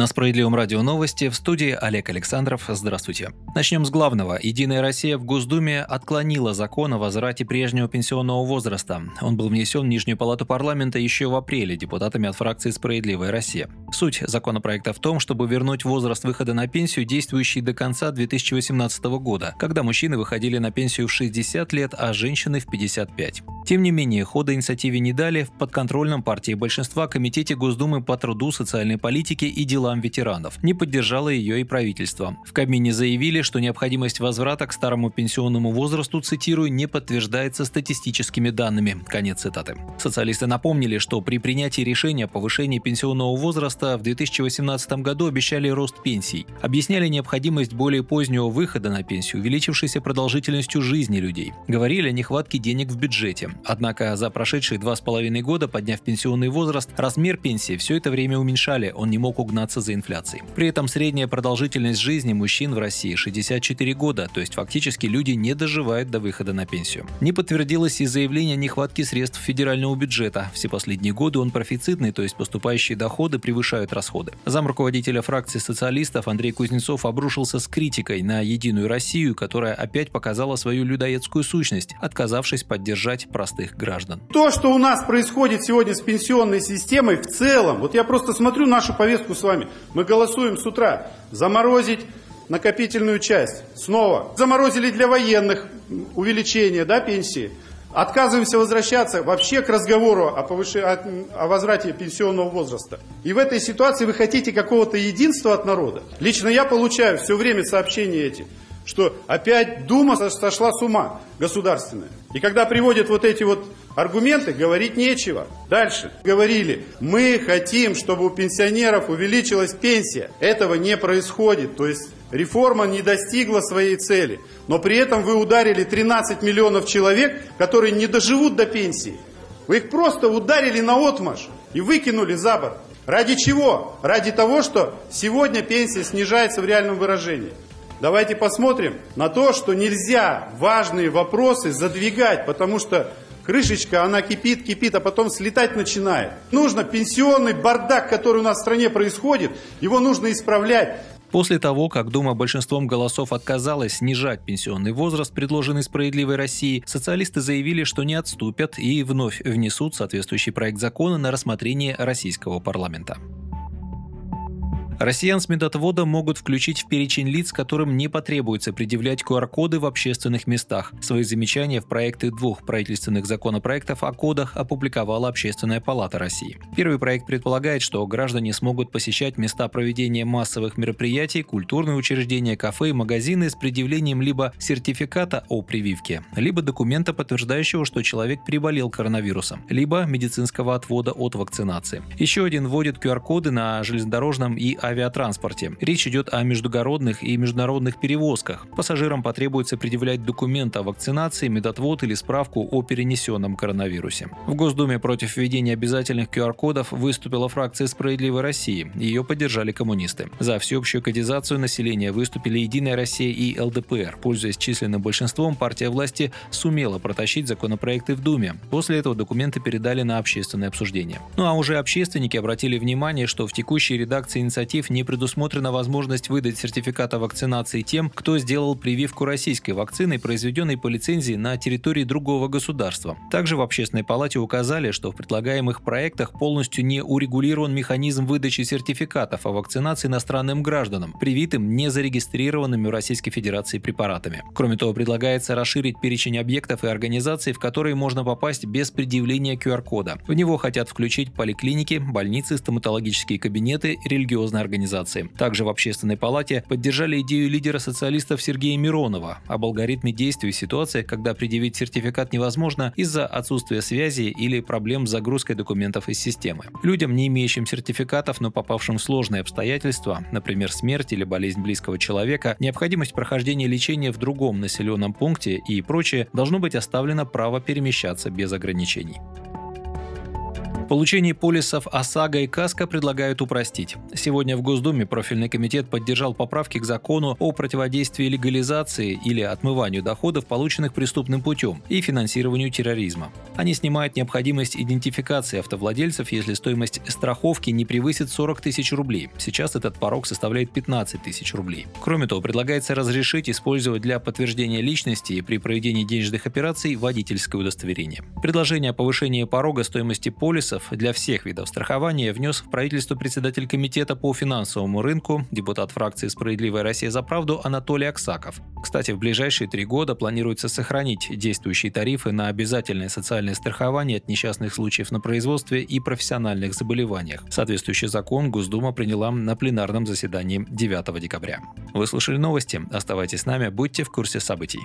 На Справедливом радио новости в студии Олег Александров. Здравствуйте. Начнем с главного. Единая Россия в Госдуме отклонила закон о возврате прежнего пенсионного возраста. Он был внесен в Нижнюю палату парламента еще в апреле депутатами от фракции «Справедливая Россия». Суть законопроекта в том, чтобы вернуть возраст выхода на пенсию, действующий до конца 2018 года, когда мужчины выходили на пенсию в 60 лет, а женщины в 55. Тем не менее, хода инициативе не дали в подконтрольном партии большинства Комитете Госдумы по труду, социальной политике и делам делам ветеранов. Не поддержало ее и правительство. В Кабмине заявили, что необходимость возврата к старому пенсионному возрасту, цитирую, не подтверждается статистическими данными. Конец цитаты. Социалисты напомнили, что при принятии решения о повышении пенсионного возраста в 2018 году обещали рост пенсий. Объясняли необходимость более позднего выхода на пенсию, увеличившейся продолжительностью жизни людей. Говорили о нехватке денег в бюджете. Однако за прошедшие два с половиной года, подняв пенсионный возраст, размер пенсии все это время уменьшали, он не мог угнаться гнаться за инфляцией. При этом средняя продолжительность жизни мужчин в России 64 года, то есть фактически люди не доживают до выхода на пенсию. Не подтвердилось и заявление о нехватке средств федерального бюджета. Все последние годы он профицитный, то есть поступающие доходы превышают расходы. Зам руководителя фракции социалистов Андрей Кузнецов обрушился с критикой на «Единую Россию», которая опять показала свою людоедскую сущность, отказавшись поддержать простых граждан. То, что у нас происходит сегодня с пенсионной системой в целом, вот я просто смотрю нашу повестку с вами, вами. Мы голосуем с утра заморозить накопительную часть. Снова. Заморозили для военных увеличение да, пенсии. Отказываемся возвращаться вообще к разговору о, повыш... о возврате пенсионного возраста. И в этой ситуации вы хотите какого-то единства от народа. Лично я получаю все время сообщения эти что опять Дума сошла с ума государственная. И когда приводят вот эти вот аргументы, говорить нечего. Дальше. Говорили, мы хотим, чтобы у пенсионеров увеличилась пенсия. Этого не происходит. То есть реформа не достигла своей цели. Но при этом вы ударили 13 миллионов человек, которые не доживут до пенсии. Вы их просто ударили на отмаш и выкинули за борт. Ради чего? Ради того, что сегодня пенсия снижается в реальном выражении. Давайте посмотрим на то, что нельзя важные вопросы задвигать, потому что крышечка, она кипит, кипит, а потом слетать начинает. Нужно пенсионный бардак, который у нас в стране происходит, его нужно исправлять. После того, как Дума большинством голосов отказалась снижать пенсионный возраст, предложенный «Справедливой России», социалисты заявили, что не отступят и вновь внесут соответствующий проект закона на рассмотрение российского парламента. Россиян с медотводом могут включить в перечень лиц, которым не потребуется предъявлять QR-коды в общественных местах. Свои замечания в проекты двух правительственных законопроектов о кодах опубликовала Общественная палата России. Первый проект предполагает, что граждане смогут посещать места проведения массовых мероприятий, культурные учреждения, кафе и магазины с предъявлением либо сертификата о прививке, либо документа, подтверждающего, что человек переболел коронавирусом, либо медицинского отвода от вакцинации. Еще один вводит QR-коды на железнодорожном и авиатранспорте. Речь идет о междугородных и международных перевозках. Пассажирам потребуется предъявлять документ о вакцинации, медотвод или справку о перенесенном коронавирусе. В Госдуме против введения обязательных QR-кодов выступила фракция «Справедливой России». Ее поддержали коммунисты. За всеобщую кодизацию населения выступили «Единая Россия» и ЛДПР. Пользуясь численным большинством, партия власти сумела протащить законопроекты в Думе. После этого документы передали на общественное обсуждение. Ну а уже общественники обратили внимание, что в текущей редакции инициативы инициатив не предусмотрена возможность выдать сертификат о вакцинации тем, кто сделал прививку российской вакцины, произведенной по лицензии на территории другого государства. Также в Общественной палате указали, что в предлагаемых проектах полностью не урегулирован механизм выдачи сертификатов о вакцинации иностранным гражданам, привитым не зарегистрированными в Российской Федерации препаратами. Кроме того, предлагается расширить перечень объектов и организаций, в которые можно попасть без предъявления QR-кода. В него хотят включить поликлиники, больницы, стоматологические кабинеты, религиозные организации организации. Также в Общественной палате поддержали идею лидера социалистов Сергея Миронова об алгоритме действий в ситуациях, когда предъявить сертификат невозможно из-за отсутствия связи или проблем с загрузкой документов из системы. Людям, не имеющим сертификатов, но попавшим в сложные обстоятельства, например, смерть или болезнь близкого человека, необходимость прохождения лечения в другом населенном пункте и прочее, должно быть оставлено право перемещаться без ограничений. Получение полисов ОСАГО и КАСКО предлагают упростить. Сегодня в Госдуме профильный комитет поддержал поправки к закону о противодействии легализации или отмыванию доходов, полученных преступным путем, и финансированию терроризма. Они снимают необходимость идентификации автовладельцев, если стоимость страховки не превысит 40 тысяч рублей. Сейчас этот порог составляет 15 тысяч рублей. Кроме того, предлагается разрешить использовать для подтверждения личности при проведении денежных операций водительское удостоверение. Предложение о повышении порога стоимости полисов вариантов для всех видов страхования внес в правительство председатель комитета по финансовому рынку, депутат фракции «Справедливая Россия за правду» Анатолий Аксаков. Кстати, в ближайшие три года планируется сохранить действующие тарифы на обязательное социальное страхование от несчастных случаев на производстве и профессиональных заболеваниях. Соответствующий закон Госдума приняла на пленарном заседании 9 декабря. Вы слушали новости. Оставайтесь с нами, будьте в курсе событий.